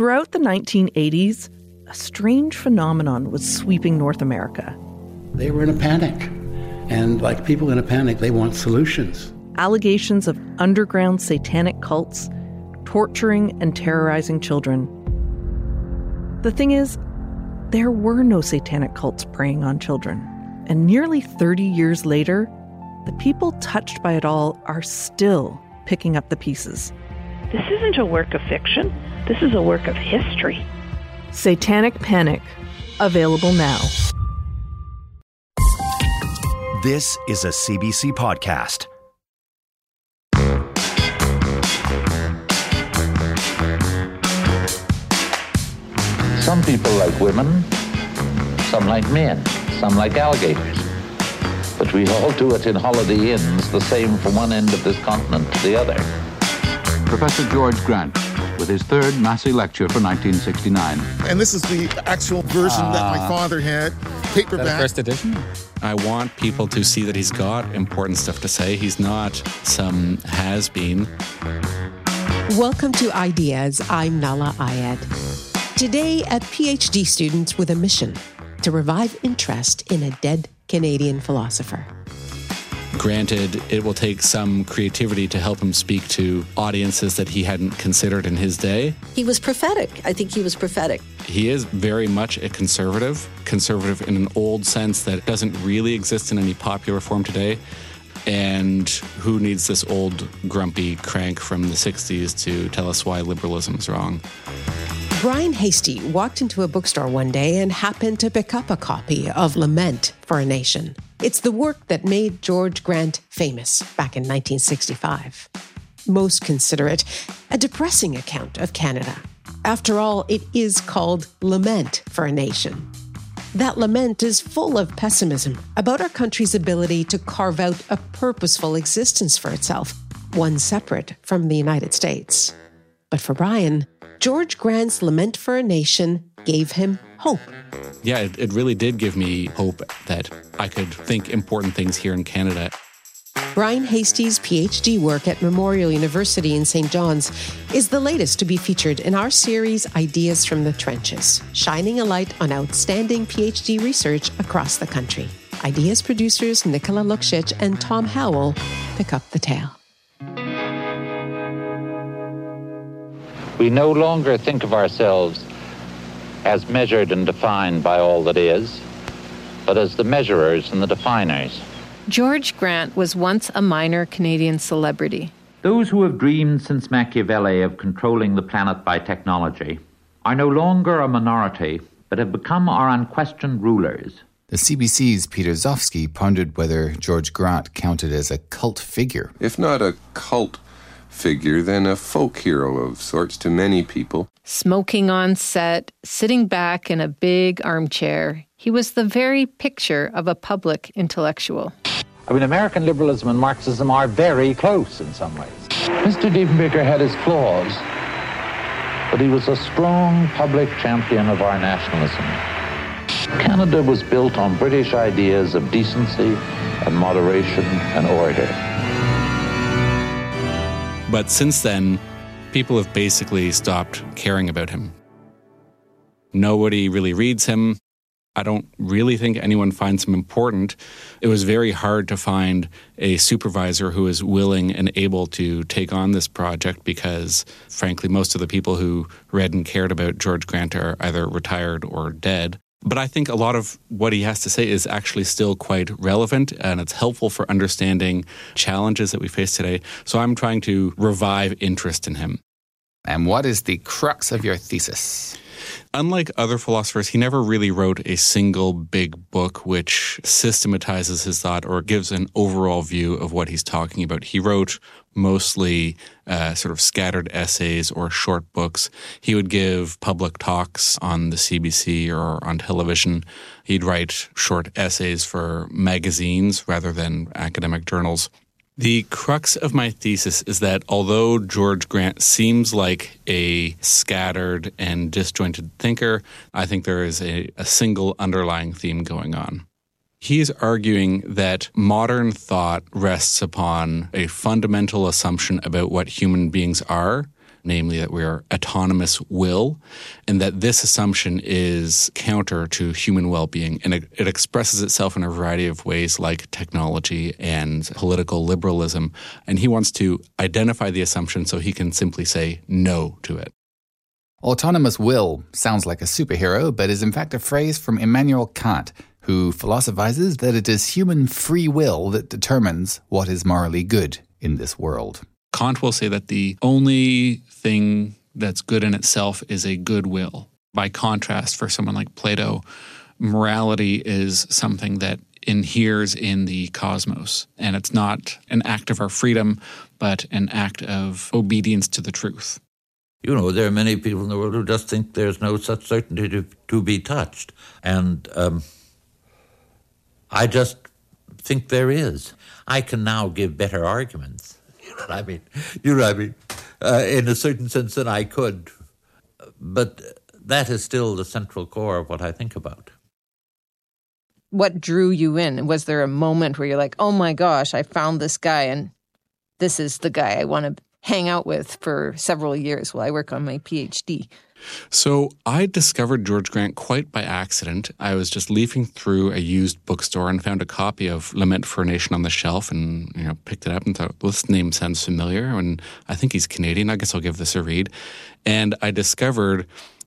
Throughout the 1980s, a strange phenomenon was sweeping North America. They were in a panic. And like people in a panic, they want solutions. Allegations of underground satanic cults torturing and terrorizing children. The thing is, there were no satanic cults preying on children. And nearly 30 years later, the people touched by it all are still picking up the pieces. This isn't a work of fiction, this is a work of history. Satanic Panic, available now. This is a CBC podcast. Some people like women, some like men, some like alligators. But we all do it in holiday inns, the same from one end of this continent to the other. Professor George Grant with his third Massey lecture for 1969. And this is the actual version uh, that my father had, paperback. first edition? I want people to see that he's got important stuff to say. He's not some has been. Welcome to Ideas. I'm Nahlah Ayed. Today, a PhD student with a mission to revive interest in a dead Canadian philosopher. Granted, it will take some creativity to help him speak to audiences that he hadn't considered in his day. He was prophetic. I think he was prophetic. He is very much a conservative, conservative in an old sense that doesn't really exist in any popular form today. And who needs this old grumpy crank from the 60s to tell us why liberalism is wrong? Bryan Heystee walked into a bookstore one day and happened to pick up a copy of Lament for a Nation. It's the work that made George Grant famous back in 1965. Most consider it a depressing account of Canada. After all, it is called Lament for a Nation. That lament is full of pessimism about our country's ability to carve out a purposeful existence for itself, one separate from the United States. But for Bryan, George Grant's Lament for a Nation gave him hope. Yeah, it, it really did give me hope that I could think important things here in Canada. Bryan Heystee's PhD work at Memorial University in St. John's is the latest to be featured in our series Ideas from the Trenches, shining a light on outstanding PhD research across the country. Ideas producers Nicola Lukšić and Tom Howell pick up the tale. We no longer think of ourselves as measured and defined by all that is, but as the measurers and the definers. George Grant was once a minor Canadian celebrity. Those who have dreamed since Machiavelli of controlling the planet by technology are no longer a minority, but have become our unquestioned rulers. The CBC's Peter Gzowski pondered whether George Grant counted as a cult figure. If not a cult figure than a folk hero of sorts to many people. Smoking on set, sitting back in a big armchair, he was the very picture of a public intellectual. I mean, American liberalism and Marxism are very close in some ways. Mr. Diefenbaker had his flaws, but he was a strong public champion of our nationalism. Canada was built on British ideas of decency and moderation and order. But since then, people have basically stopped caring about him. Nobody really reads him. I don't really think anyone finds him important. It was very hard to find a supervisor who is willing and able to take on this project because, frankly, most of the people who read and cared about George Grant are either retired or dead. But I think a lot of what he has to say is actually still quite relevant and it's helpful for understanding challenges that we face today. So I'm trying to revive interest in him. And what is the crux of your thesis? Unlike other philosophers, he never really wrote a single big book which systematizes his thought or gives an overall view of what he's talking about. He wrote mostly uh, sort of scattered essays or short books. He would give public talks on the CBC or on television. He'd write short essays for magazines rather than academic journals. The crux of my thesis is that although George Grant seems like a scattered and disjointed thinker, I think there is a, a single underlying theme going on. He is arguing that modern thought rests upon a fundamental assumption about what human beings are namely that we are autonomous will, and that this assumption is counter to human well being. And it, it, expresses itself in a variety of ways, like technology and political liberalism. And he wants to identify the assumption so he can simply say no to it. Autonomous will sounds like a superhero, but is in fact a phrase from Immanuel Kant, who philosophizes that it is human free will that determines what is morally good in this world. Kant will say that the only thing that's good in itself is a good will. By contrast, for someone like Plato, morality is something that inheres in the cosmos, and it's not an act of our freedom, but an act of obedience to the truth. You know, there are many people in the world who just think there's no such certainty to, to be touched. And um, I just think there is. I can now give better arguments I mean? You know I mean? Uh, in a certain sense than I could. But that is still the central core of what I think about. What drew you in? Was there a moment where you're like, oh my gosh, I found this guy and this is the guy I want to hang out with for several years while I work on my PhD? So I discovered George Grant quite by accident. I was just leafing through a used bookstore and found a copy of Lament for a Nation on the shelf and you know picked it up and thought, this name sounds familiar and I think he's Canadian. I guess I'll give this a read. And I discovered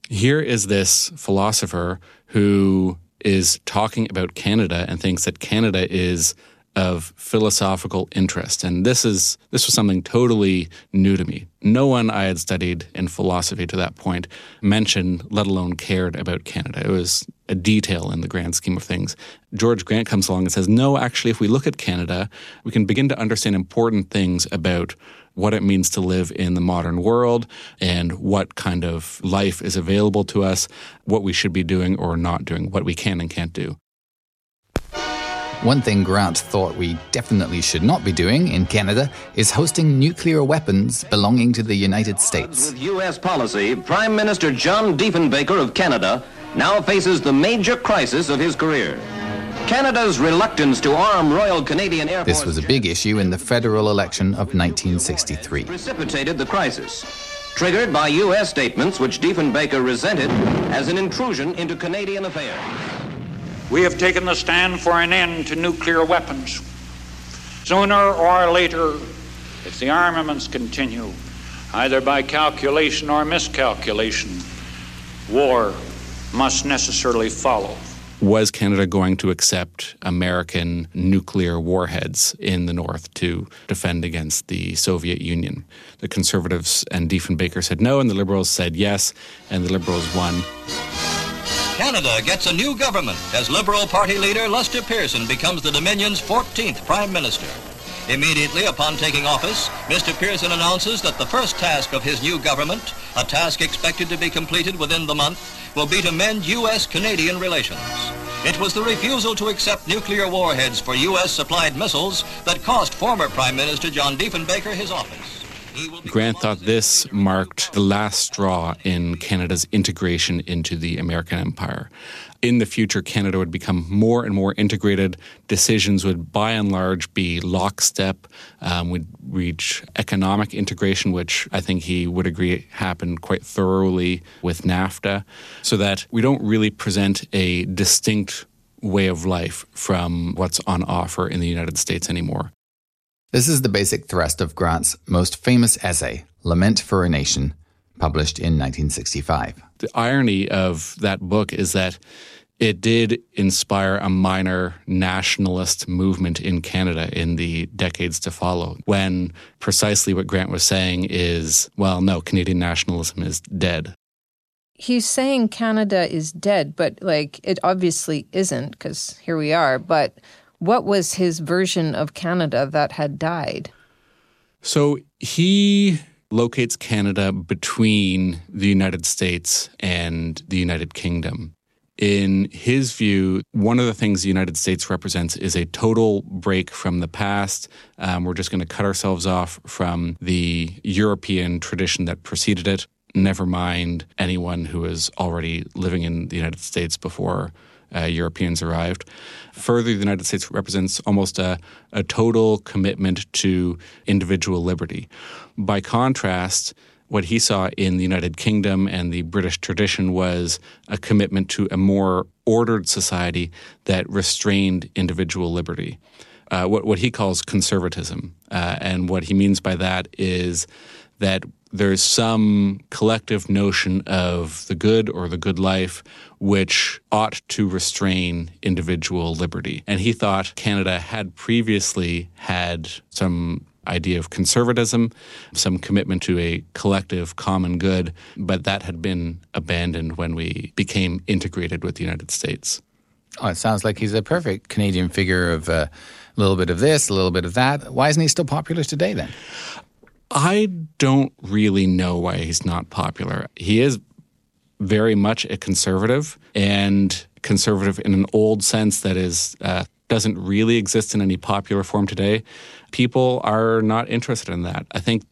here is this philosopher who is talking about Canada and thinks that Canada is of philosophical interest. And this is this was something totally new to me. No one I had studied in philosophy to that point mentioned, let alone cared about Canada. It was a detail in the grand scheme of things. George Grant comes along and says, No, actually, if we look at Canada, we can begin to understand important things about what it means to live in the modern world and what kind of life is available to us, what we should be doing or not doing, what we can and can't do. One thing Grant thought we definitely should not be doing in Canada is hosting nuclear weapons belonging to the United States. With U.S. policy, Prime Minister John Diefenbaker of Canada now faces the major crisis of his career. Canada's reluctance to arm Royal Canadian Air Force. This was a big issue in the federal election of 1963. Precipitated the crisis, triggered by U.S. statements which Diefenbaker resented as an intrusion into Canadian affairs. We have taken the stand for an end to nuclear weapons. Sooner or later, if the armaments continue, either by calculation or miscalculation, war must necessarily follow. Was Canada going to accept American nuclear warheads in the North to defend against the Soviet Union? The Conservatives and Diefenbaker said no, and the Liberals said yes, and the Liberals won. Canada gets a new government as Liberal Party leader Lester Pearson becomes the Dominion's 14th Prime Minister. Immediately upon taking office, Mr. Pearson announces that the first task of his new government, a task expected to be completed within the month, will be to mend U.S.-Canadian relations. It was the refusal to accept nuclear warheads for U.S.-supplied missiles that cost former Prime Minister John Diefenbaker his office. Grant thought this marked the last straw in Canada's integration into the American empire. In the future, Canada would become more and more integrated. Decisions would, by and large, be lockstep. Um, would reach economic integration, which I think he would agree happened quite thoroughly with NAFTA, so that we don't really present a distinct way of life from what's on offer in the United States anymore. This is the basic thrust of Grant's most famous essay, Lament for a Nation, published in 1965. The irony of that book is that it did inspire a minor nationalist movement in Canada in the decades to follow, when precisely what Grant was saying is, well, no, Canadian nationalism is dead. He's saying Canada is dead, but like it obviously isn't because here we are. But what was his version of Canada that had died? So he locates Canada between the United States and the United Kingdom. In his view, one of the things the United States represents is a total break from the past. Um, we're just going to cut ourselves off from the European tradition that preceded it, never mind anyone who is already living in the United States before uh, Europeans arrived. Further, the United States represents almost a, a total commitment to individual liberty. By contrast, what he saw in the United Kingdom and the British tradition was a commitment to a more ordered society that restrained individual liberty. Uh, what, what he calls conservatism. Uh, and what he means by that is that there's some collective notion of the good or the good life which ought to restrain individual liberty. And he thought Canada had previously had some idea of conservatism, some commitment to a collective common good, but that had been abandoned when we became integrated with the United States. Oh, it sounds like he's a perfect Canadian figure of uh, a little bit of this, a little bit of that. Why isn't he still popular today then? I don't really know why he's not popular. He is very much a conservative and conservative in an old sense that is uh, doesn't really exist in any popular form today. People are not interested in that. I think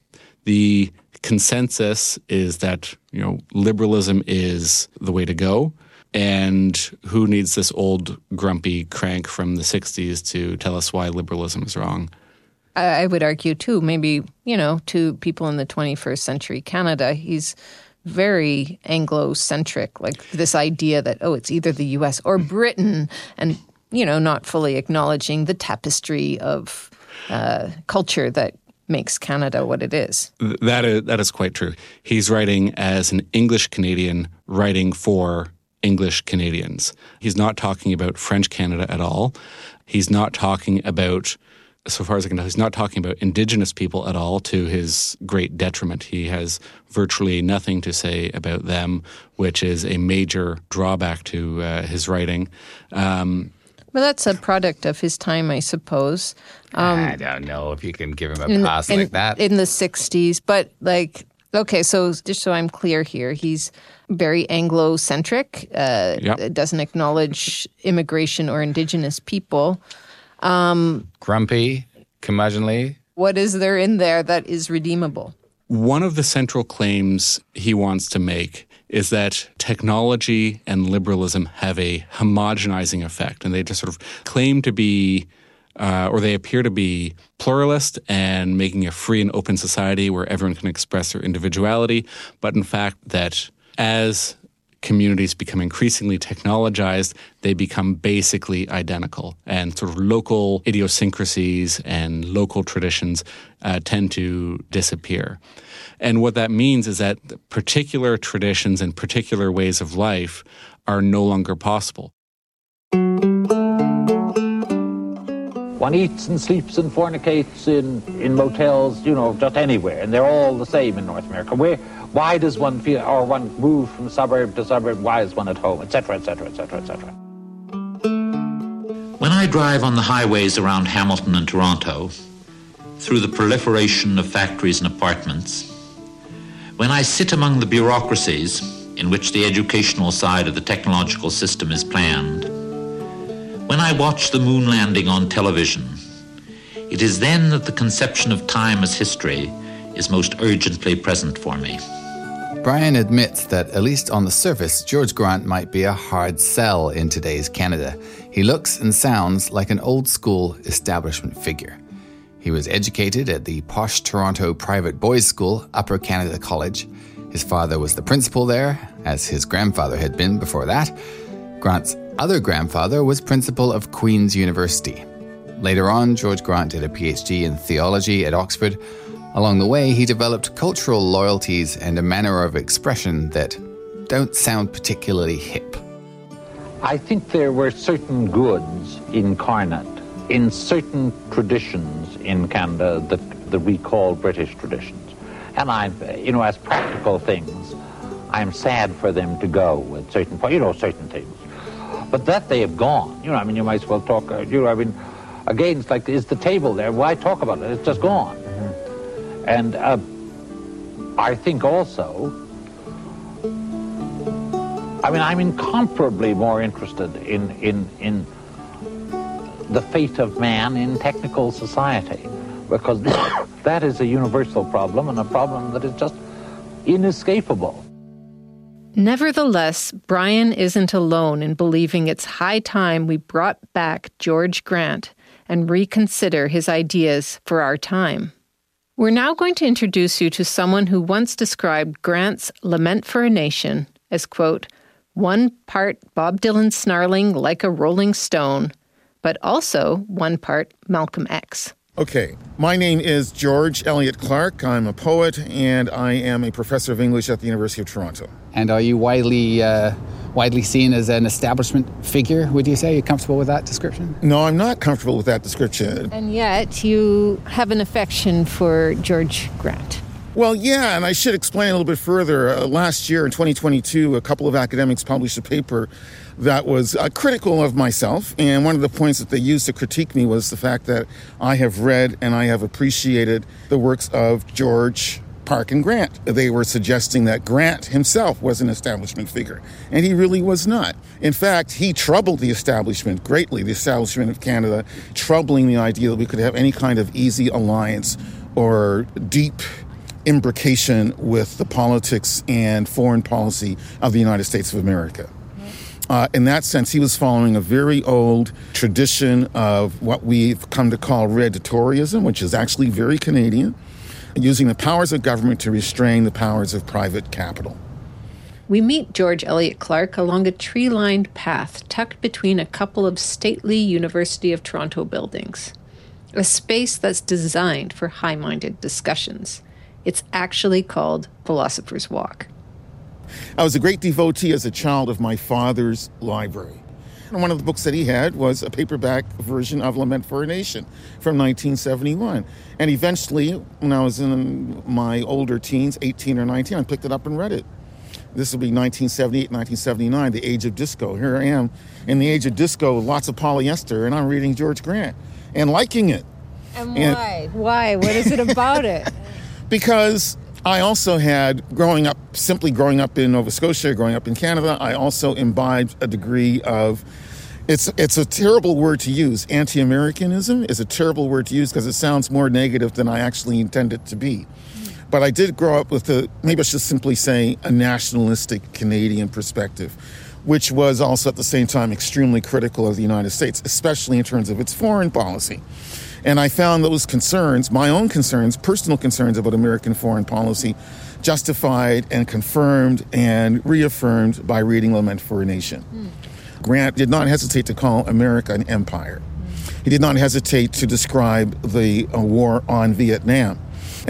the consensus is that you know liberalism is the way to go and who needs this old grumpy crank from the 60s to tell us why liberalism is wrong I would argue too, maybe, you know, to people in the 21st century Canada, he's very Anglo-centric, like this idea that, oh, it's either the US or Britain, and, you know, not fully acknowledging the tapestry of uh, culture that makes Canada what it is. That is, that is quite true. He's writing as an English Canadian writing for English Canadians. He's not talking about French Canada at all. He's not talking about so far as I can tell, he's not talking about indigenous people at all to his great detriment. He has virtually nothing to say about them, which is a major drawback to uh, his writing. Um, well, that's a product of his time, I suppose. Um, I don't know if you can give him a in, pass in, like that. In the 60s, but like, okay, so just so I'm clear here, he's very Anglo centric, uh, yep. doesn't acknowledge immigration or indigenous people. Um, Grumpy, curmudgeonly. What is there in there that is redeemable? One of the central claims he wants to make is that technology and liberalism have a homogenizing effect, and they just sort of claim to be. Uh, or they appear to be pluralist and making a free and open society where everyone can express their individuality, but in fact, that as communities become increasingly technologized, they become basically identical. And sort of local idiosyncrasies and local traditions uh, tend to disappear. And what that means is that particular traditions and particular ways of life are no longer possible. One eats and sleeps and fornicates in, in motels, you know, just anywhere, and they're all the same in North America. Where, why does one feel, or one move from suburb to suburb? Why is one at home, etc., etc., etc., etc. When I drive on the highways around Hamilton and Toronto, through the proliferation of factories and apartments, when I sit among the bureaucracies in which the educational side of the technological system is planned, when I watch the moon landing on television, it is then that the conception of time as history is most urgently present for me. Bryan admits that, at least on the surface, George Grant might be a hard sell in today's Canada. He looks and sounds like an old school establishment figure. He was educated at the posh Toronto private boys' school, Upper Canada College. His father was the principal there, as his grandfather had been before that. Grant's other grandfather was principal of Queen's University. Later on, George Grant did a PhD in theology at Oxford. Along the way, he developed cultural loyalties and a manner of expression that don't sound particularly hip. I think there were certain goods incarnate in certain traditions in Canada that, that we call British traditions. And I, you know, as practical things, I'm sad for them to go at certain points, you know, certain things. But that they have gone. You know, I mean, you might as well talk, uh, you know, I mean, again, it's like, is the table there? Why talk about it? It's just gone. Mm-hmm. And uh, I think also, I mean, I'm incomparably more interested in, in, in the fate of man in technical society because that is a universal problem and a problem that is just inescapable. Nevertheless, Bryan isn't alone in believing it's high time we brought back George Grant and reconsider his ideas for our time. We're now going to introduce you to someone who once described Grant's Lament for a Nation as, quote, one part Bob Dylan snarling like a rolling stone, but also one part Malcolm X. Okay, my name is George Elliott Clarke. I'm a poet and I am a professor of English at the University of Toronto. And are you widely uh, widely seen as an establishment figure? Would you say you're comfortable with that description? No, I'm not comfortable with that description. And yet, you have an affection for George Grant. Well, yeah, and I should explain a little bit further. Uh, last year in 2022, a couple of academics published a paper that was uh, critical of myself. And one of the points that they used to critique me was the fact that I have read and I have appreciated the works of George Parkin Grant. They were suggesting that Grant himself was an establishment figure, and he really was not. In fact, he troubled the establishment greatly, the establishment of Canada, troubling the idea that we could have any kind of easy alliance or deep imbrication with the politics and foreign policy of the United States of America. Uh, in that sense, he was following a very old tradition of what we've come to call red Toryism, which is actually very Canadian, using the powers of government to restrain the powers of private capital. We meet George Elliott Clarke along a tree lined path tucked between a couple of stately University of Toronto buildings, a space that's designed for high minded discussions. It's actually called Philosopher's Walk. I was a great devotee as a child of my father's library. And one of the books that he had was a paperback version of Lament for a Nation from 1971. And eventually, when I was in my older teens, 18 or 19, I picked it up and read it. This would be 1978, 1979, the age of disco. Here I am in the age of disco, lots of polyester, and I'm reading George Grant and liking it. And, and why? Why? What is it about it? because I also had, growing up, simply growing up in Nova Scotia, growing up in Canada, I also imbibed a degree of, it's, it's a terrible word to use. Anti Americanism is a terrible word to use because it sounds more negative than I actually intend it to be. But I did grow up with a, maybe I should simply say, a nationalistic Canadian perspective, which was also at the same time extremely critical of the United States, especially in terms of its foreign policy. And I found those concerns, my own concerns, personal concerns about American foreign policy, justified and confirmed and reaffirmed by reading Lament for a Nation. Mm. Grant did not hesitate to call America an empire. Mm. He did not hesitate to describe the uh, war on Vietnam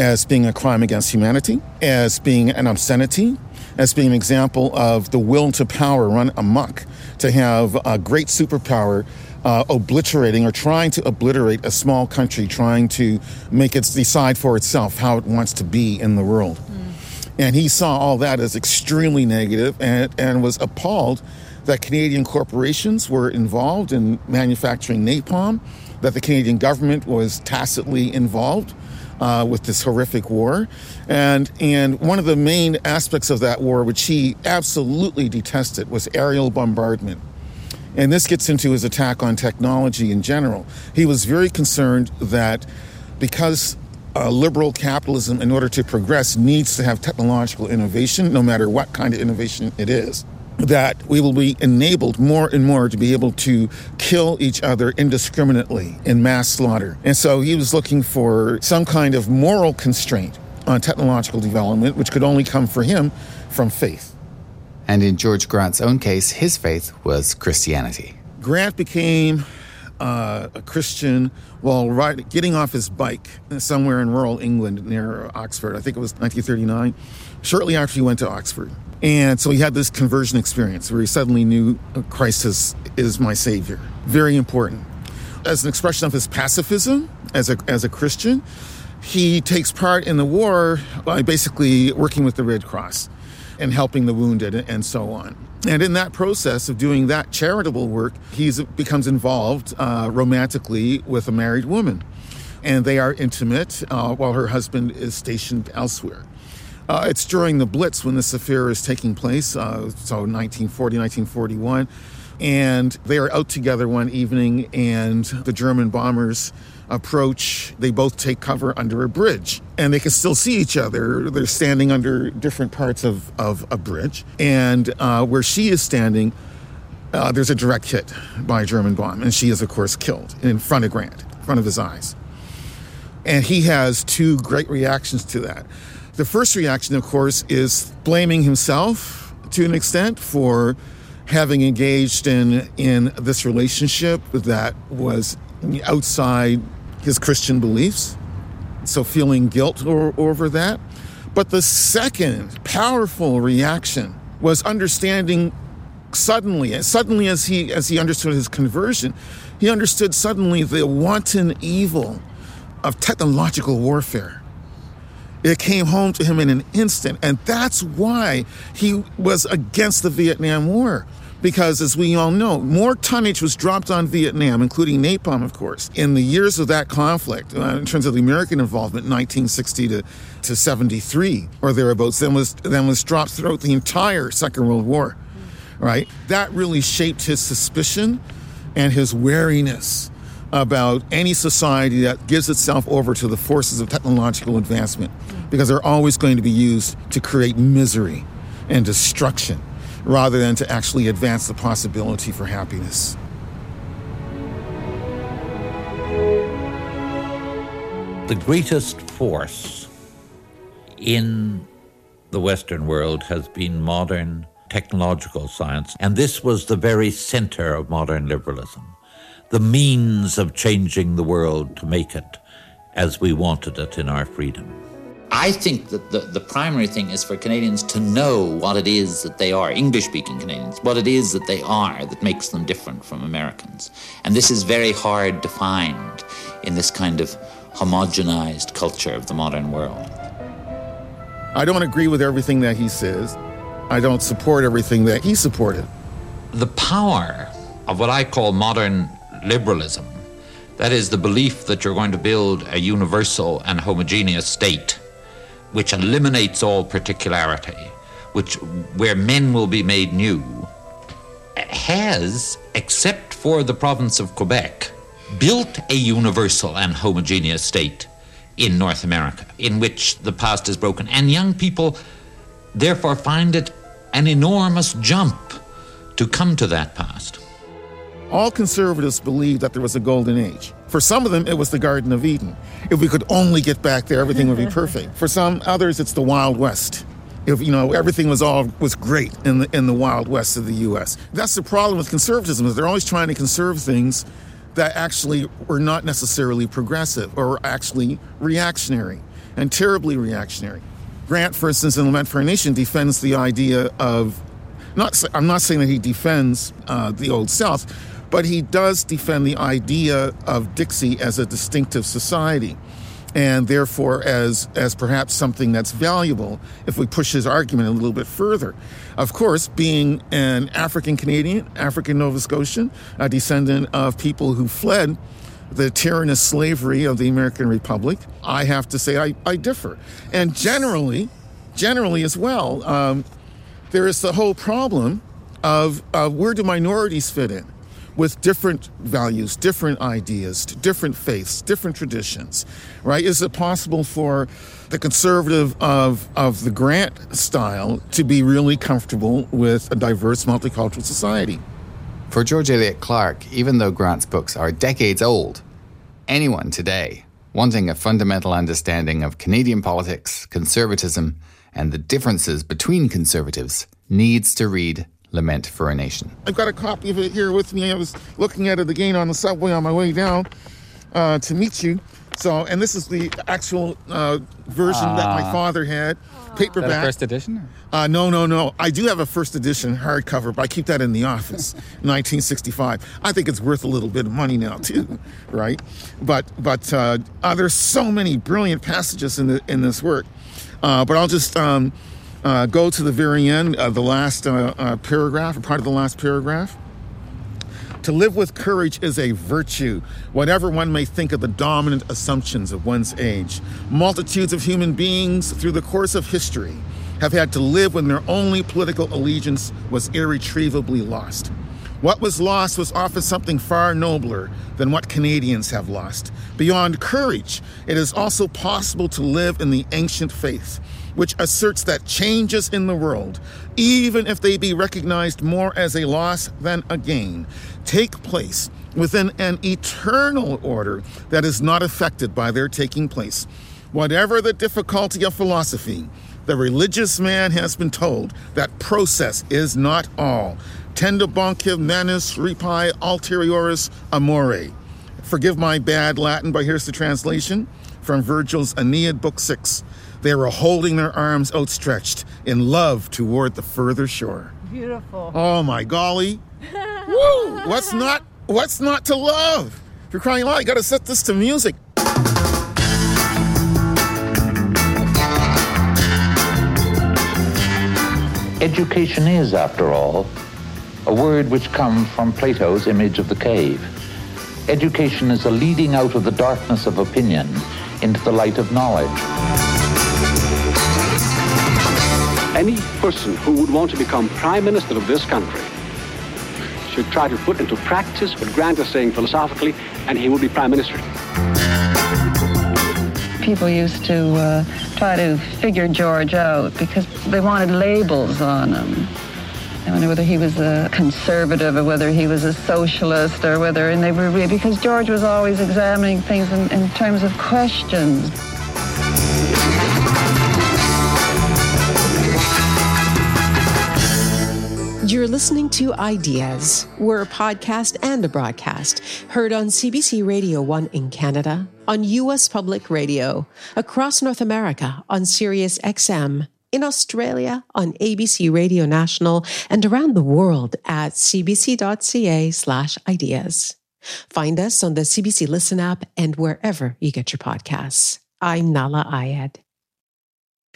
as being a crime against humanity, as being an obscenity, as being an example of the will to power run amok, to have a great superpower uh, obliterating or trying to obliterate a small country, trying to make it decide for itself how it wants to be in the world. Mm. And he saw all that as extremely negative and, and was appalled that Canadian corporations were involved in manufacturing napalm, that the Canadian government was tacitly involved. Uh, with this horrific war, and and one of the main aspects of that war, which he absolutely detested, was aerial bombardment. And this gets into his attack on technology in general. He was very concerned that because uh, liberal capitalism, in order to progress, needs to have technological innovation, no matter what kind of innovation it is, that we will be enabled more and more to be able to kill each other indiscriminately in mass slaughter. And so he was looking for some kind of moral constraint on technological development, which could only come for him from faith. And in George Grant's own case, his faith was Christianity. Grant became uh, a Christian while riding, getting off his bike somewhere in rural England near Oxford. I think it was 1939, shortly after he went to Oxford. And so he had this conversion experience where he suddenly knew Christ is, is my Savior. Very important. As an expression of his pacifism as a, as a Christian, he takes part in the war by basically working with the Red Cross and helping the wounded and so on. And in that process of doing that charitable work, he becomes involved uh, romantically with a married woman. And they are intimate uh, while her husband is stationed elsewhere. Uh, it's during the Blitz when this affair is taking place, uh, so 1940, 1941. And they are out together one evening, and the German bombers approach. They both take cover under a bridge and they can still see each other. They're standing under different parts of, of a bridge. And uh, where she is standing, uh, there's a direct hit by a German bomb. And she is, of course, killed in front of Grant, in front of his eyes. And he has two great reactions to that. The first reaction, of course, is blaming himself to an extent for having engaged in, in this relationship that was outside his Christian beliefs. So feeling guilt or, over that. But the second powerful reaction was understanding suddenly, suddenly as he as he understood his conversion, he understood suddenly the wanton evil of technological warfare. It came home to him in an instant, and that's why he was against the Vietnam War. Because, as we all know, more tonnage was dropped on Vietnam, including napalm, of course, in the years of that conflict, uh, in terms of the American involvement, 1960 to, to 73 or thereabouts, than was, than was dropped throughout the entire Second World War. Right? That really shaped his suspicion and his wariness about any society that gives itself over to the forces of technological advancement because they're always going to be used to create misery and destruction rather than to actually advance the possibility for happiness. The greatest force in the Western world has been modern technological science, and this was the very center of modern liberalism, the means of changing the world to make it as we wanted it in our freedom. I think that the, the primary thing is for Canadians to know what it is that they are, English speaking Canadians, what it is that they are that makes them different from Americans. And this is very hard to find in this kind of homogenized culture of the modern world. I don't agree with everything that he says. I don't support everything that he supported. The power of what I call modern liberalism, that is the belief that you're going to build a universal and homogeneous state which eliminates all particularity, which where men will be made new, has, except for the province of Quebec, built a universal and homogeneous state in North America, in which the past is broken. And young people therefore find it an enormous jump to come to that past. All conservatives believe that there was a golden age. For some of them, it was the Garden of Eden. If we could only get back there, everything would be perfect. For some others, it's the Wild West. If you know everything was all was great in the in the Wild West of the U.S. That's the problem with conservatism is they're always trying to conserve things that actually were not necessarily progressive or actually reactionary and terribly reactionary. Grant, for instance, in Lament for a Nation, defends the idea of not. I'm not saying that he defends uh, the Old South, but he does defend the idea of Dixie as a distinctive society and therefore as as perhaps something that's valuable if we push his argument a little bit further. Of course, being an African Canadian, African Nova Scotian, a descendant of people who fled the tyrannous slavery of the American Republic, I have to say I, I differ. And generally, generally as well, um, there is the whole problem of uh, where do minorities fit in? With different values, different ideas, different faiths, different traditions, right? Is it possible for the conservative of, of the Grant style to be really comfortable with a diverse multicultural society? For George Elliott Clarke, even though Grant's books are decades old, anyone today wanting a fundamental understanding of Canadian politics, conservatism, and the differences between conservatives needs to read Lament for a Nation. I've got a copy of it here with me. I was looking at it again on the subway on my way down uh, to meet you. So, and this is the actual uh, version uh, that my ah. father had, paperback. first edition? Uh, no, no, no. I do have a first edition hardcover, but I keep that in the office, 1965. I think it's worth a little bit of money now too, right? But but uh, uh, there's so many brilliant passages in the in this work. Uh, but I'll just um, uh, go to the very end, uh, the last uh, uh, paragraph, or part of the last paragraph. To live with courage is a virtue, whatever one may think of the dominant assumptions of one's age. Multitudes of human beings through the course of history have had to live when their only political allegiance was irretrievably lost. What was lost was often something far nobler than what Canadians have lost. Beyond courage, it is also possible to live in the ancient faith, which asserts that changes in the world, even if they be recognized more as a loss than a gain, take place within an eternal order that is not affected by their taking place. Whatever the difficulty of philosophy, the religious man has been told that process is not all. Tenda manus ripae ulterioris amore. Forgive my bad Latin, but here's the translation from Virgil's Aeneid, Book 6. They were holding their arms outstretched in love toward the further shore. Beautiful. Oh my golly. Woo! What's not what's not to love? If you're crying out, you gotta set this to music. Education is, after all, a word which comes from Plato's image of the cave. Education is a leading out of the darkness of opinion into the light of knowledge. Any person who would want to become Prime Minister of this country should try to put into practice what Grant is saying philosophically, and he will be Prime Minister. People used to uh, try to figure George out because they wanted labels on him. I wonder whether he was a conservative or whether he was a socialist or whether, and they were because George was always examining things in, in terms of questions. You're listening to Ideas. We're a podcast and a broadcast heard on CBC Radio 1 in Canada, on US Public Radio, across North America on Sirius XM, in Australia on ABC Radio National, and around the world at cbc.ca slash ideas. Find us on the CBC Listen app and wherever you get your podcasts. I'm Nahlah Ayed.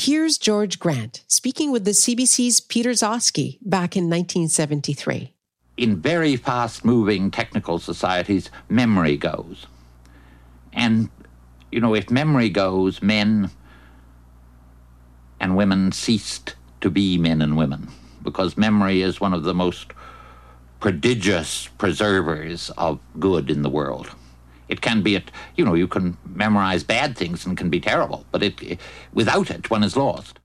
Here's George Grant speaking with the CBC's Peter Gzowski back in 1973. In very fast moving technical societies, memory goes. And, you know, if memory goes, men and women ceased to be men and women because memory is one of the most prodigious preservers of good in the world. It can be, it, you know, you can memorize bad things and can be terrible, but it, without it, one is lost.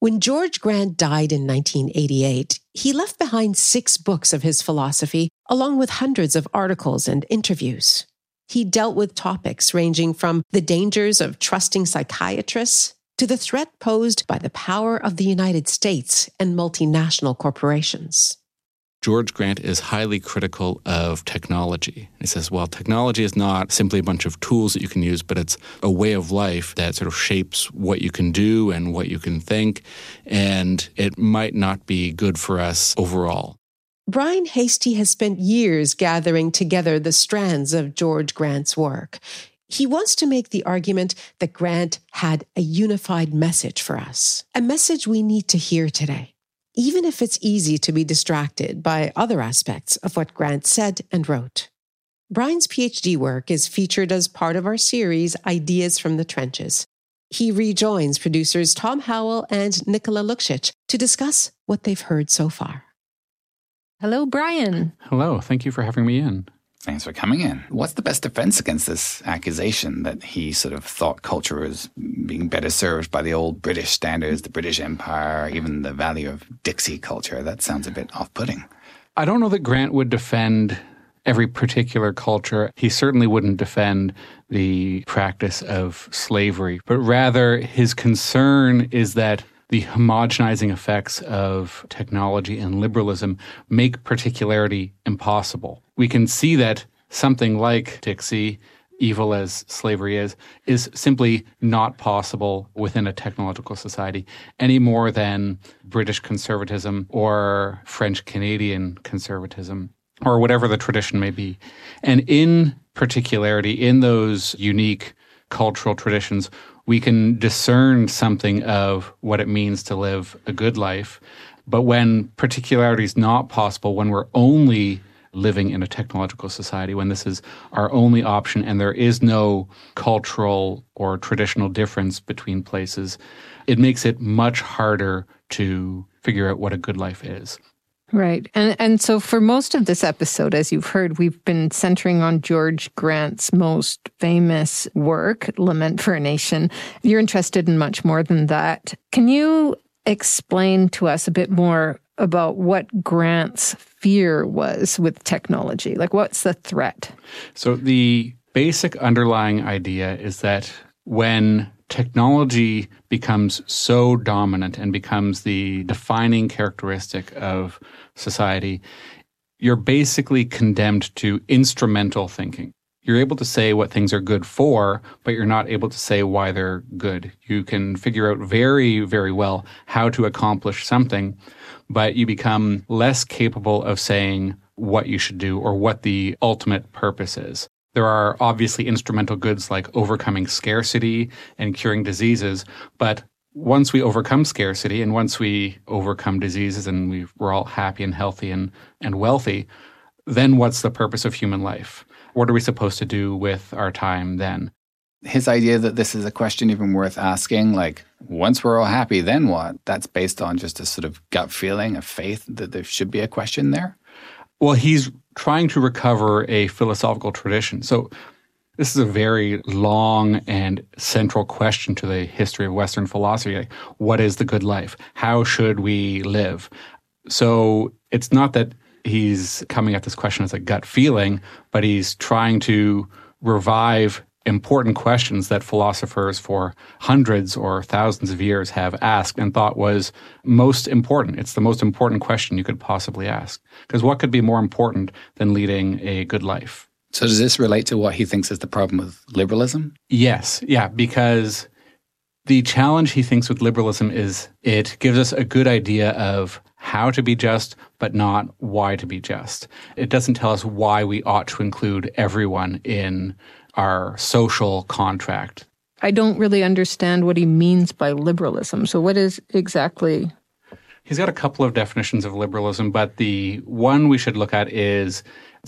When George Grant died in 1988, he left behind six books of his philosophy, along with hundreds of articles and interviews. He dealt with topics ranging from the dangers of trusting psychiatrists to the threat posed by the power of the United States and multinational corporations. George Grant is highly critical of technology. He says, well, technology is not simply a bunch of tools that you can use, but it's a way of life that sort of shapes what you can do and what you can think, and it might not be good for us overall. Bryan Heystee has spent years gathering together the strands of George Grant's work. He wants to make the argument that Grant had a unified message for us, a message we need to hear today even if it's easy to be distracted by other aspects of what Grant said and wrote. Bryan's PhD work is featured as part of our series Ideas from the Trenches. He rejoins producers Tom Howell and Nicola Luksic to discuss what they've heard so far. Hello, Bryan. Hello. Thank you for having me in. Thanks for coming in. What's the best defense against this accusation that he sort of thought culture was being better served by the old British standards, the British Empire, even the value of Dixie culture? That sounds a bit off putting. I don't know that Grant would defend every particular culture. He certainly wouldn't defend the practice of slavery, but rather his concern is that the homogenizing effects of technology and liberalism make particularity impossible. We can see that something like Dixie evil as slavery is, is simply not possible within a technological society any more than British conservatism or French Canadian conservatism or whatever the tradition may be. And in particularity, in those unique cultural traditions, we can discern something of what it means to live a good life. But when particularity is not possible, when we're only living in a technological society, when this is our only option and there is no cultural or traditional difference between places, it makes it much harder to figure out what a good life is. Right. And and so for most of this episode, as you've heard, we've been centering on George Grant's most famous work, Lament for a Nation. You're interested in much more than that. Can you explain to us a bit more about what Grant's fear was with technology? Like what's the threat? So the basic underlying idea is that when technology becomes so dominant and becomes the defining characteristic of society, you're basically condemned to instrumental thinking. You're able to say what things are good for, but you're not able to say why they're good. You can figure out very, very well how to accomplish something, but you become less capable of saying what you should do or what the ultimate purpose is. There are obviously instrumental goods like overcoming scarcity and curing diseases, but once we overcome scarcity and once we overcome diseases and we are all happy and healthy and, and wealthy, then what's the purpose of human life? What are we supposed to do with our time then? His idea that this is a question even worth asking, like, once we're all happy, then what? That's based on just a sort of gut feeling, a faith that there should be a question there. Well, he's trying to recover a philosophical tradition. So, this is a very long and central question to the history of Western philosophy. Like, what is the good life? How should we live? So, it's not that he's coming at this question as a gut feeling, but he's trying to revive important questions that philosophers for hundreds or thousands of years have asked and thought was most important. It's the most important question you could possibly ask. Because what could be more important than leading a good life? So, does this relate to what he thinks is the problem with liberalism? Yes. Yeah. Because the challenge he thinks with liberalism is it gives us a good idea of how to be just, but not why to be just. It doesn't tell us why we ought to include everyone in our social contract. I don't really understand what he means by liberalism. So, what is exactly? He's got a couple of definitions of liberalism, but the one we should look at is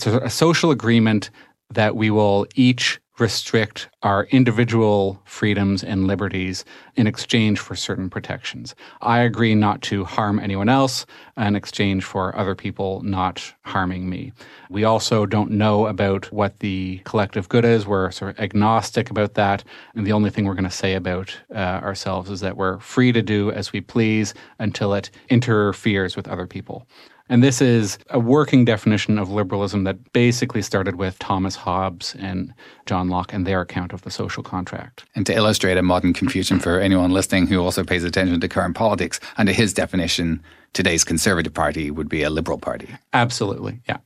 a social agreement that we will each restrict our individual freedoms and liberties in exchange for certain protections. I agree not to harm anyone else in exchange for other people not harming me. We also don't know about what the collective good is. We're sort of agnostic about that. And the only thing we're going to say about uh, ourselves is that we're free to do as we please until it interferes with other people. And this is a working definition of liberalism that basically started with Thomas Hobbes and John Locke and their account of the social contract. And to illustrate a modern confusion for anyone listening who also pays attention to current politics, under his definition, today's Conservative Party would be a liberal party. Absolutely, yeah.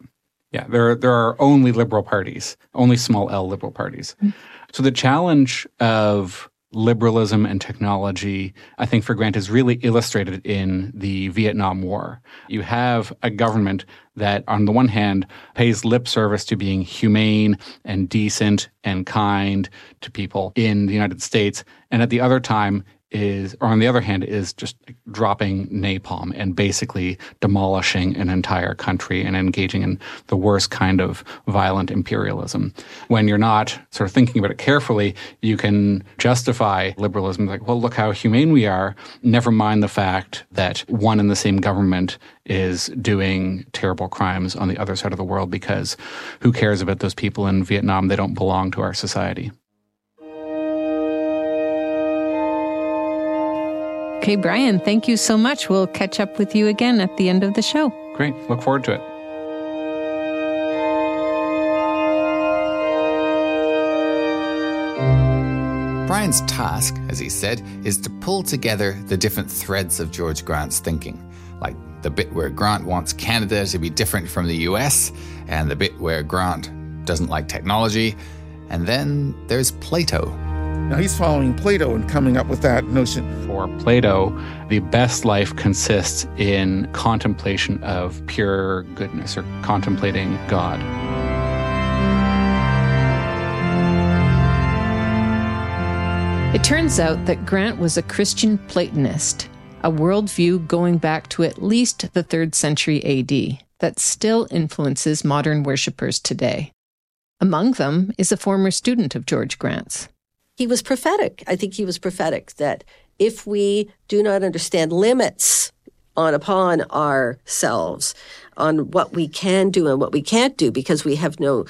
Yeah, there, there are only liberal parties, only small L liberal parties. Mm-hmm. So the challenge of liberalism and technology, I think for Grant is really illustrated in the Vietnam War. You have a government that, on the one hand, pays lip service to being humane and decent and kind to people in the United States, and at the other time is, or on the other hand, is just dropping napalm and basically demolishing an entire country and engaging in the worst kind of violent imperialism. When you're not sort of thinking about it carefully, you can justify liberalism like, well, look how humane we are. Never mind the fact that one and the same government is doing terrible crimes on the other side of the world because who cares about those people in Vietnam? They don't belong to our society. Okay, Bryan, thank you so much. We'll catch up with you again at the end of the show. Great. Look forward to it. Bryan's task, as he said, is to pull together the different threads of George Grant's thinking, like the bit where Grant wants Canada to be different from the US, and the bit where Grant doesn't like technology, And then there's Plato. Now he's following Plato and coming up with that notion. For Plato, the best life consists in contemplation of pure goodness or contemplating God. It turns out that Grant was a Christian Platonist, a worldview going back to at least the 3rd century AD that still influences modern worshippers today. Among them is a former student of George Grant's. He was prophetic. I think he was prophetic that if we do not understand limits on upon ourselves, on what we can do and what we can't do, because we have no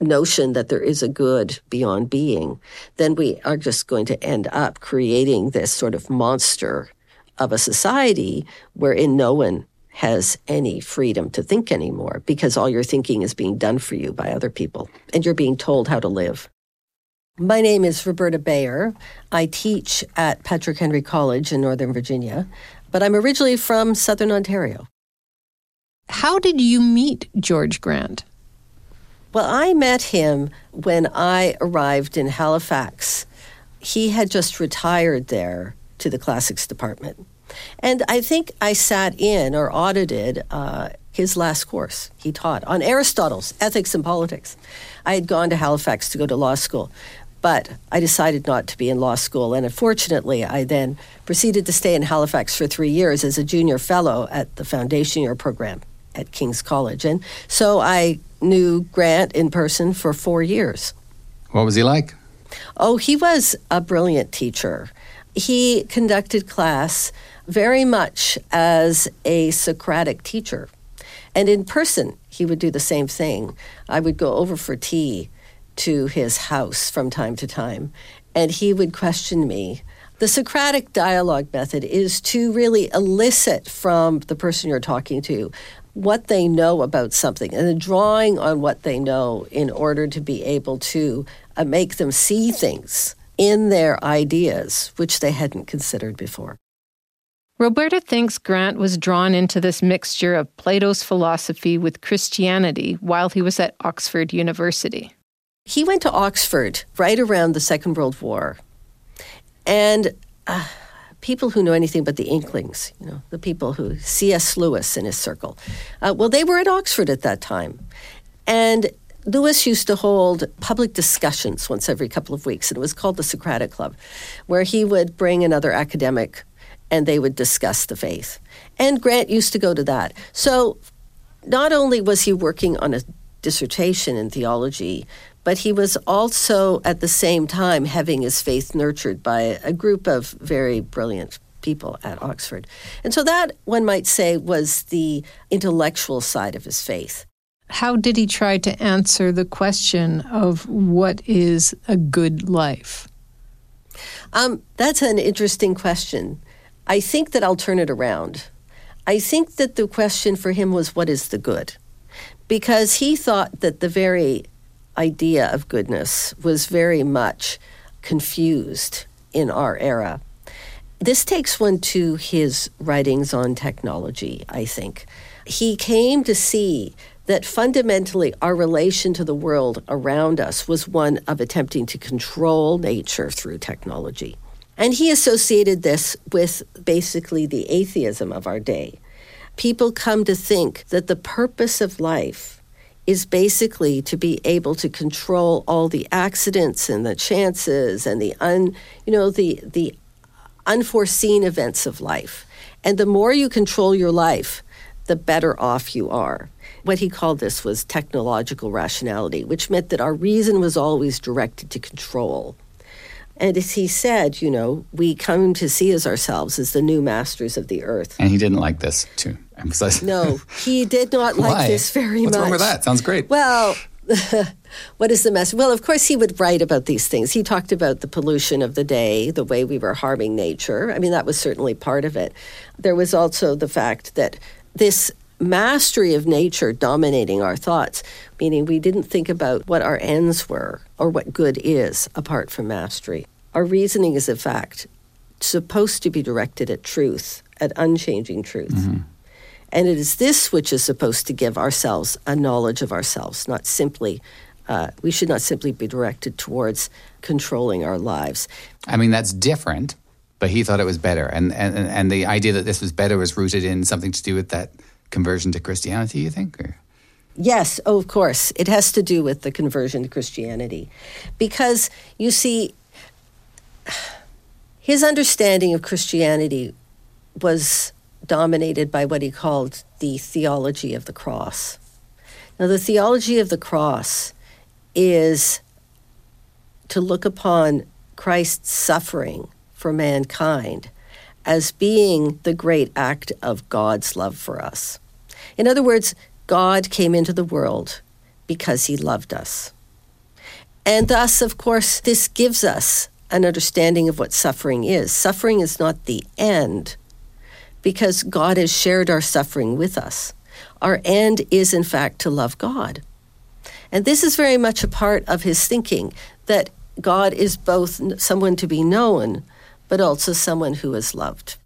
notion that there is a good beyond being, then we are just going to end up creating this sort of monster of a society wherein no one has any freedom to think anymore because all your thinking is being done for you by other people and you're being told how to live. My name is Roberta Bayer. I teach at Patrick Henry College in Northern Virginia, but I'm originally from Southern Ontario. How did you meet George Grant? Well, I met him when I arrived in Halifax. He had just retired there to the classics department. And I think I sat in or audited uh, his last course he taught on Aristotle's Ethics and Politics. I had gone to Halifax to go to law school, but I decided not to be in law school. And unfortunately, I then proceeded to stay in Halifax for three years as a junior fellow at the foundation year program at King's College. And so I knew Grant in person for four years. What was he like? Oh, he was a brilliant teacher. He conducted class very much as a Socratic teacher. And in person, he would do the same thing. I would go over for tea to his house from time to time, and he would question me. The Socratic dialogue method is to really elicit from the person you're talking to what they know about something and drawing on what they know in order to be able to uh, make them see things in their ideas, which they hadn't considered before. Roberta thinks Grant was drawn into this mixture of Plato's philosophy with Christianity while he was at Oxford University. He went to Oxford right around the Second World War. And uh, people who know anything but the Inklings, you know, the people who, C.S. Lewis in his circle, uh, well, they were at Oxford at that time. And Lewis used to hold public discussions once every couple of weeks, and it was called the Socratic Club, where he would bring another academic and they would discuss the faith. And Grant used to go to that. So not only was he working on a dissertation in theology, but he was also at the same time having his faith nurtured by a group of very brilliant people at Oxford. And so that, one might say, was the intellectual side of his faith. How did he try to answer the question of what is a good life? Um, that's an interesting question. I think that I'll turn it around. I think that the question for him was, what is the good? Because he thought that the very idea of goodness was very much confused in our era. This takes one to his writings on technology, I think. He came to see that fundamentally our relation to the world around us was one of attempting to control nature through technology. And he associated this with basically the atheism of our day. People come to think that the purpose of life is basically to be able to control all the accidents and the chances and the un, you know, the the unforeseen events of life. And the more you control your life, the better off you are. What he called this was technological rationality, which meant that our reason was always directed to control and as he said, you know, we come to see as ourselves as the new masters of the earth. And he didn't like this, to emphasize. No, he did not like this very What's much. What's wrong with that? Sounds great. Well, what is the message? Well, of course, he would write about these things. He talked about the pollution of the day, the way we were harming nature. I mean, that was certainly part of it. There was also the fact that this mastery of nature dominating our thoughts, meaning we didn't think about what our ends were or what good is apart from mastery. Our reasoning is, in fact, supposed to be directed at truth, at unchanging truth. Mm-hmm. And it is this which is supposed to give ourselves a knowledge of ourselves, not simply Uh, we should not simply be directed towards controlling our lives. I mean, that's different, but he thought it was better. And, and, and the idea that this was better was rooted in something to do with that conversion to Christianity, you think? Or? Yes, oh, of course. It has to do with the conversion to Christianity. Because, you see, his understanding of Christianity was dominated by what he called the theology of the cross. Now, the theology of the cross is to look upon Christ's suffering for mankind as being the great act of God's love for us. In other words, God came into the world because he loved us. And thus, of course, this gives us an understanding of what suffering is. Suffering is not the end because God has shared our suffering with us. Our end is, in fact, to love God. And this is very much a part of his thinking that God is both someone to be known, but also someone who is loved.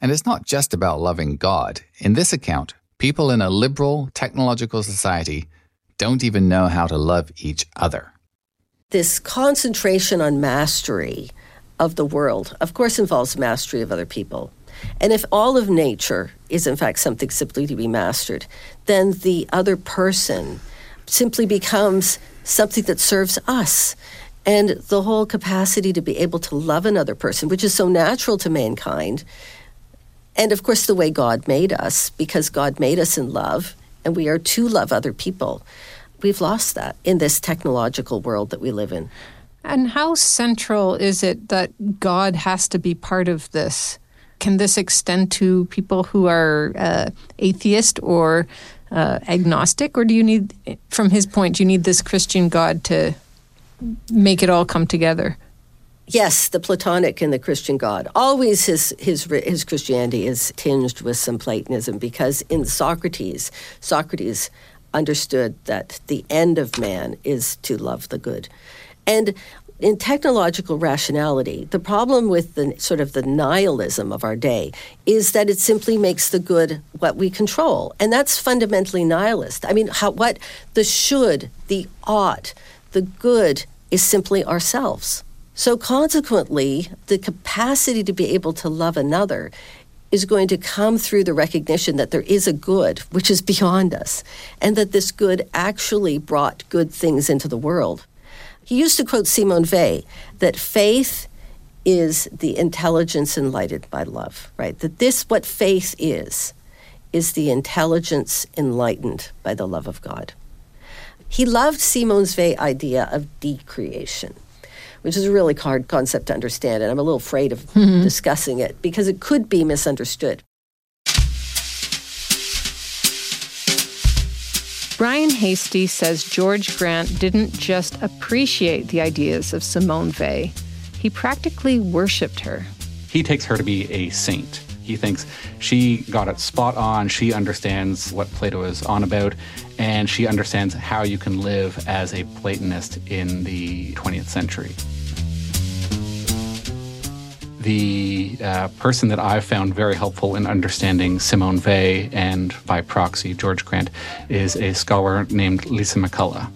And it's not just about loving God. In this account, people in a liberal technological society don't even know how to love each other. This concentration on mastery of the world, of course, involves mastery of other people. And if all of nature is, in fact, something simply to be mastered, then the other person simply becomes something that serves us. And the whole capacity to be able to love another person, which is so natural to mankind, and of course, the way God made us, because God made us in love, and we are to love other people. We've lost that in this technological world that we live in. And how central is it that God has to be part of this? Can this extend to people who are uh, atheist or uh, agnostic, or do you need, from his point, you need this Christian God to make it all come together? Yes, the Platonic and the Christian God. Always his his his Christianity is tinged with some Platonism because in Socrates, Socrates understood that the end of man is to love the good. And in technological rationality, the problem with the sort of the nihilism of our day is that it simply makes the good what we control, and that's fundamentally nihilist. I mean, how, what the should, the ought, the good is simply ourselves. So consequently, the capacity to be able to love another is going to come through the recognition that there is a good which is beyond us, and that this good actually brought good things into the world. He used to quote Simone Weil that faith is the intelligence enlightened by love, right? That this, what faith is, is the intelligence enlightened by the love of God. He loved Simone Weil's idea of decreation, which is a really hard concept to understand, and I'm a little afraid of mm-hmm. discussing it because it could be misunderstood. Bryan Heystee says George Grant didn't just appreciate the ideas of Simone Weil, he practically worshipped her. He takes her to be a saint. He thinks she got it spot on. She understands what Plato is on about, and she understands how you can live as a Platonist in the 20th century the uh, person that I've found very helpful in understanding Simone Weil and, by proxy, George Grant is a scholar named Lisa McCullough.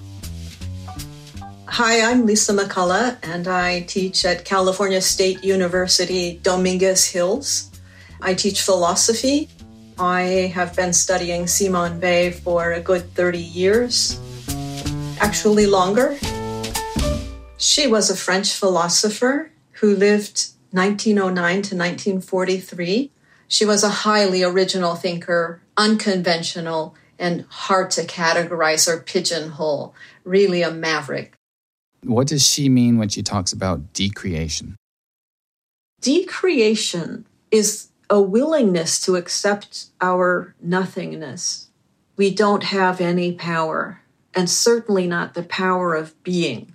Hi, I'm Lisa McCullough, and I teach at California State University Dominguez Hills. I teach philosophy. I have been studying Simone Weil for a good 30 years, actually longer. She was a French philosopher who lived 1909 to 1943. She was a highly original thinker, unconventional, and hard to categorize or pigeonhole, really a maverick. What does she mean when she talks about decreation? Decreation is a willingness to accept our nothingness. We don't have any power, and certainly not the power of being.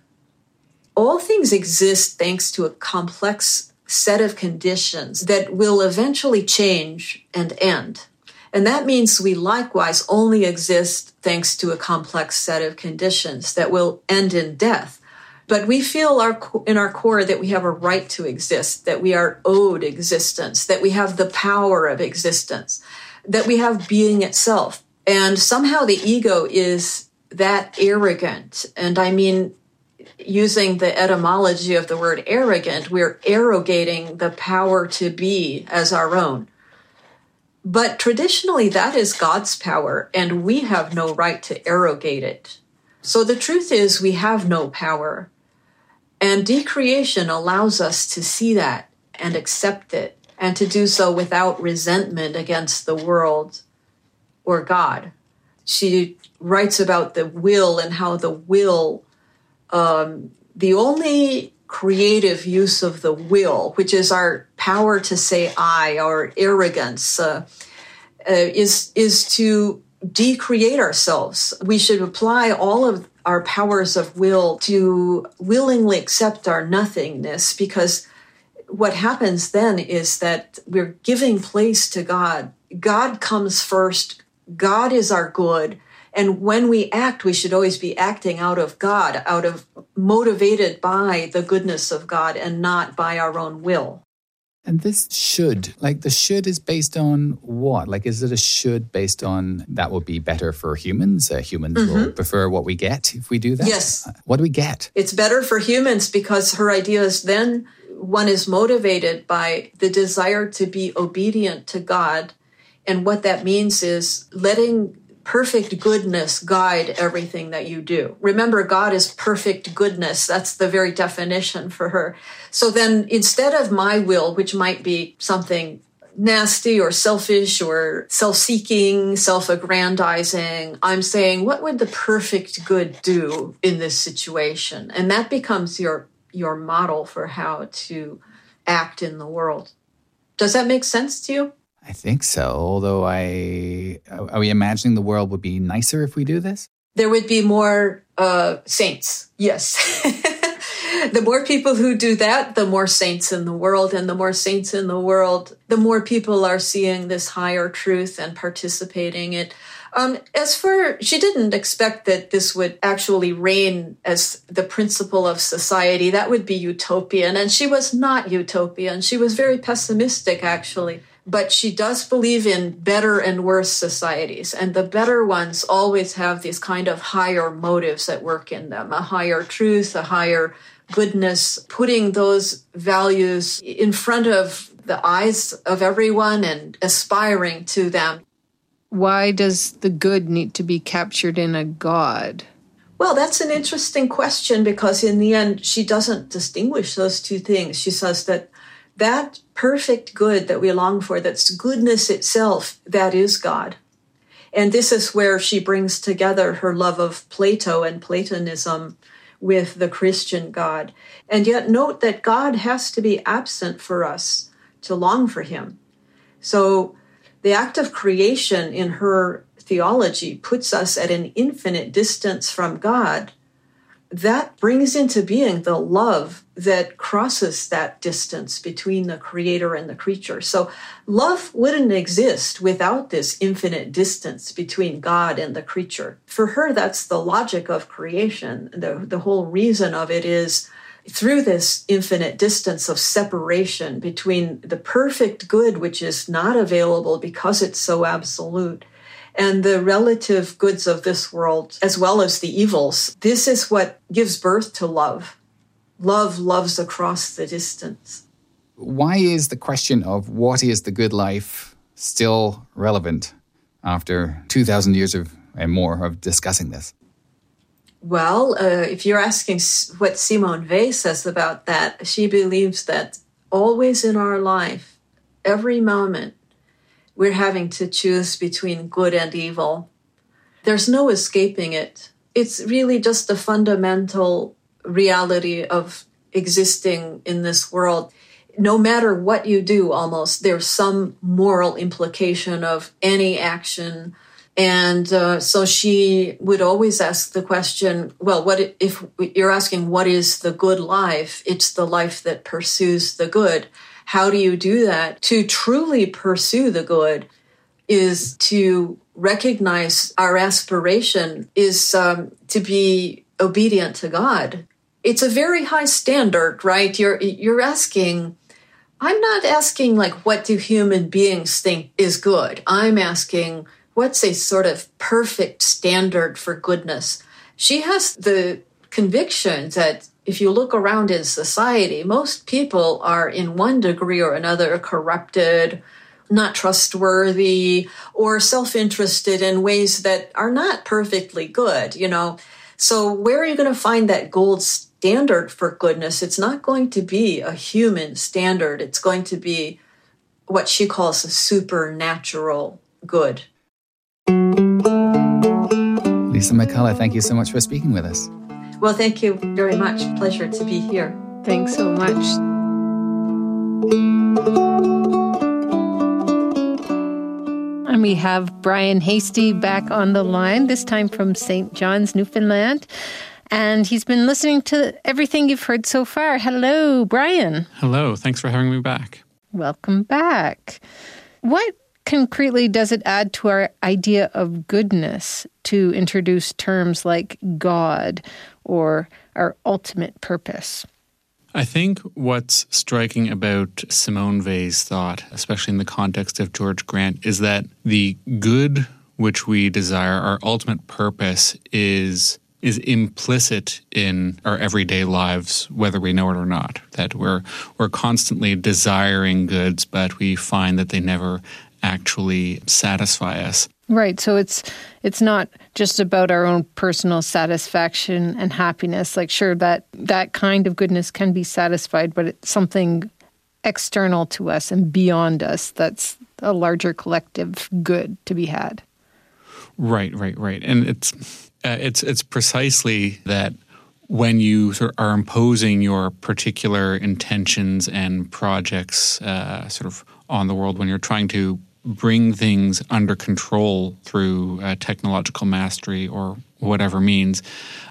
All things exist thanks to a complex set of conditions that will eventually change and end. And that means we likewise only exist thanks to a complex set of conditions that will end in death. But we feel our, in our core that we have a right to exist, that we are owed existence, that we have the power of existence, that we have being itself. And somehow the ego is that arrogant. And I mean, using the etymology of the word arrogant, we're arrogating the power to be as our own. But traditionally, that is God's power, and we have no right to arrogate it. So the truth is, we have no power. And decreation allows us to see that and accept it, and to do so without resentment against the world or God. She writes about the will and how the will, um, the only creative use of the will, which is our power to say I, our arrogance, uh, uh, is is to decreate ourselves. We should apply all of our powers of will to willingly accept our nothingness because what happens then is that we're giving place to God. God comes first. God is our good. And when we act, we should always be acting out of God, out of motivated by the goodness of God and not by our own will. And this should, like the should is based on what? Like, is it a should based on that would be better for humans? Uh, humans mm-hmm. will prefer what we get if we do that? Yes. Uh, what do we get? It's better for humans because her idea is then one is motivated by the desire to be obedient to God. And what that means is letting perfect goodness guide everything that you do. Remember, God is perfect goodness. That's the very definition for her. So then instead of my will, which might be something nasty or selfish or self seeking, self aggrandizing, I'm saying, what would the perfect good do in this situation? And that becomes your, your model for how to act in the world. Does that make sense to you? I think so. Although I are we imagining the world would be nicer if we do this? There would be more uh, saints. Yes. the more people who do that, the more saints in the world, and the more saints in the world, the more people are seeing this higher truth and participating it. Um, as for, she didn't expect that this would actually reign as the principle of society. That would be utopian. And she was not utopian. She was very pessimistic, actually but she does believe in better and worse societies. And the better ones always have these kind of higher motives at work in them a higher truth, a higher goodness, putting those values in front of the eyes of everyone and aspiring to them. Why does the good need to be captured in a God? Well, that's an interesting question because in the end, she doesn't distinguish those two things. She says that that perfect good that we long for, that's goodness itself, that is God. And this is where she brings together her love of Plato and Platonism with the Christian God. And yet, note that God has to be absent for us to long for him. So, the act of creation in her theology puts us at an infinite distance from God that brings into being the love that crosses that distance between the creator and the creature. So, love wouldn't exist without this infinite distance between God and the creature. For her, that's the logic of creation. The, the whole reason of it is through this infinite distance of separation between the perfect good, which is not available because it's so absolute, and the relative goods of this world, as well as the evils. This is what gives birth to love. Love loves across the distance. Why is the question of what is the good life still relevant after 2,000 years of, and more of discussing this? Well, uh, if you're asking what Simone Weil says about that, she believes that always in our life, every moment, we're having to choose between good and evil. There's no escaping it. It's really just the fundamental reality of existing in this world. No matter what you do, almost, there's some moral implication of any action. And uh, so she would always ask the question well, what if you're asking what is the good life? It's the life that pursues the good. How do you do that? To truly pursue the good is to recognize our aspiration is um, to be obedient to God. It's a very high standard, right? You're you're asking. I'm not asking like what do human beings think is good. I'm asking what's a sort of perfect standard for goodness. She has the conviction that if you look around in society, most people are in one degree or another corrupted, not trustworthy, or self interested in ways that are not perfectly good, you know. So, where are you going to find that gold standard for goodness? It's not going to be a human standard, it's going to be what she calls a supernatural good. Lisa McCullough, thank you so much for speaking with us. Well, thank you very much. Pleasure to be here. Thanks so much. And we have Bryan Heystee back on the line, this time from St. John's, Newfoundland. And he's been listening to everything you've heard so far. Hello, Bryan. Hello. Thanks for having me back. Welcome back. What concretely does it add to our idea of goodness to introduce terms like God or our ultimate purpose? I think what's striking about Simone Weil's thought, especially in the context of George Grant, is that the good which we desire, our ultimate purpose, is is implicit in our everyday lives, whether we know it or not. That we're we're constantly desiring goods, but we find that they never actually satisfy us. Right. So it's it's not just about our own personal satisfaction and happiness. Like sure that that kind of goodness can be satisfied, but it's something external to us and beyond us that's a larger collective good to be had. Right, right, right. And it's uh, it's it's precisely that when you sort of are imposing your particular intentions and projects uh, sort of on the world when you're trying to bring things under control through uh, technological mastery or whatever means,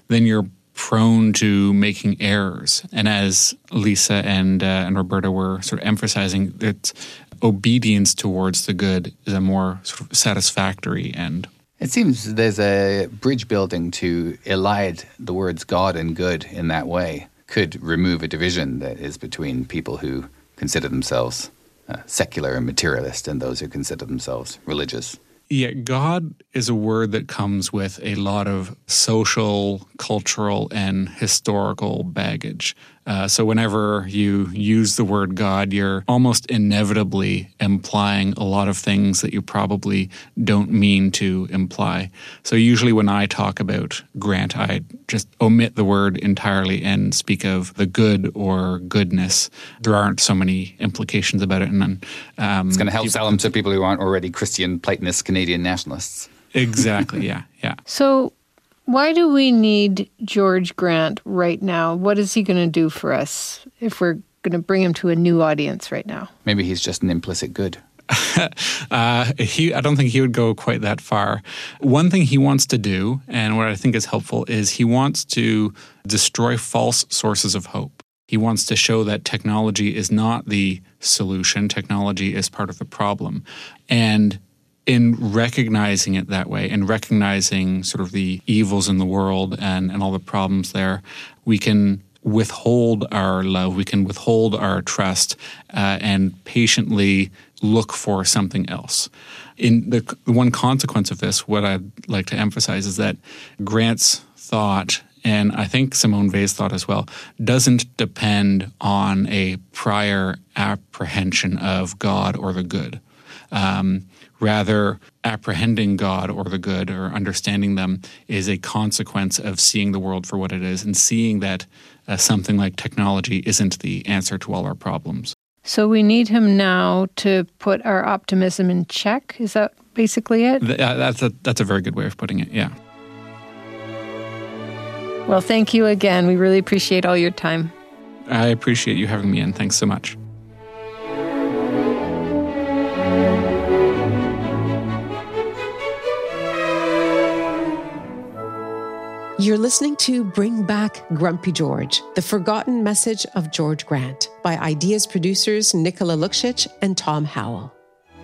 then you're prone to making errors. And as Lisa and uh, and Roberta were sort of emphasizing, that obedience towards the good is a more sort of satisfactory end. It seems there's a bridge building to elide the words God and good in that way. Could remove a division that is between people who consider themselves secular and materialist and those who consider themselves religious. Yeah, God is a word that comes with a lot of social, cultural, and historical baggage. Uh, so, whenever you use the word God, you're almost inevitably implying a lot of things that you probably don't mean to imply. So, usually when I talk about Grant, I just omit the word entirely and speak of the good or goodness. There aren't so many implications about it. And um, it's going to help sell them to people who aren't already Christian Platonist Canadian nationalists. Exactly. Yeah. Yeah. So, why do we need George Grant right now? What is he going to do for us if we're going to bring him to a new audience right now? Maybe he's just an implicit good. uh, he, I don't think he would go quite that far. One thing he wants to do, and what I think is helpful, is he wants to destroy false sources of hope. He wants to show that technology is not the solution, technology is part of the problem. And in recognizing it that way and recognizing sort of the evils in the world and, and all the problems there, we can withhold our love, we can withhold our trust, uh, and patiently look for something else. In the, one consequence of this, what I'd like to emphasize is that Grant's thought and I think Simone Weil's thought as well, doesn't depend on a prior apprehension of God or the good. Um, Rather, apprehending God or the good or understanding them is a consequence of seeing the world for what it is and seeing that uh, something like technology isn't the answer to all our problems. So we need him now to put our optimism in check. Is that basically it? Th- uh, that's a that's a very good way of putting it. Yeah. Well, thank you again. We really appreciate all your time. I appreciate you having me in. Thanks so much. You're listening to Bring Back Grumpy George, the forgotten message of George Grant by Ideas producers Nicola Lukšić and Tom Howell.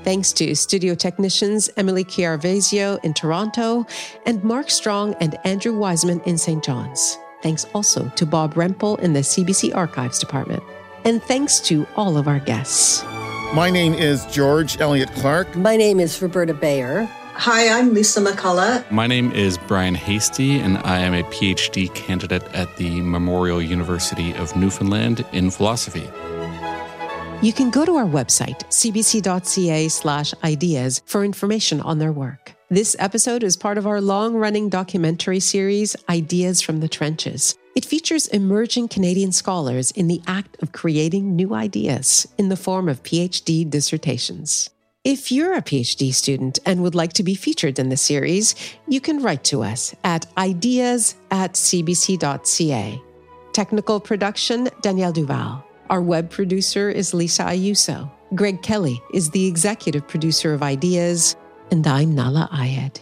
Thanks to studio technicians Emily Chiarvesio in Toronto and Mark Strong and Andrew Wiseman in St. John's. Thanks also to Bob Rempel in the CBC Archives Department. And thanks to all of our guests. My name is George Elliott Clarke. My name is Roberta Bayer. Hi, I'm Lisa McCullough. My name is Bryan Heystee, and I am a PhD candidate at the Memorial University of Newfoundland in philosophy. You can go to our website, cbc.ca slash ideas, for information on their work. This episode is part of our long running documentary series, Ideas from the Trenches. It features emerging Canadian scholars in the act of creating new ideas in the form of PhD dissertations. If you're a PhD student and would like to be featured in the series, you can write to us at ideas at cbc.ca. Technical production, Danielle Duval. Our web producer is Lisa Ayuso. Greg Kelly is the executive producer of Ideas, and I'm Nahlah Ayed.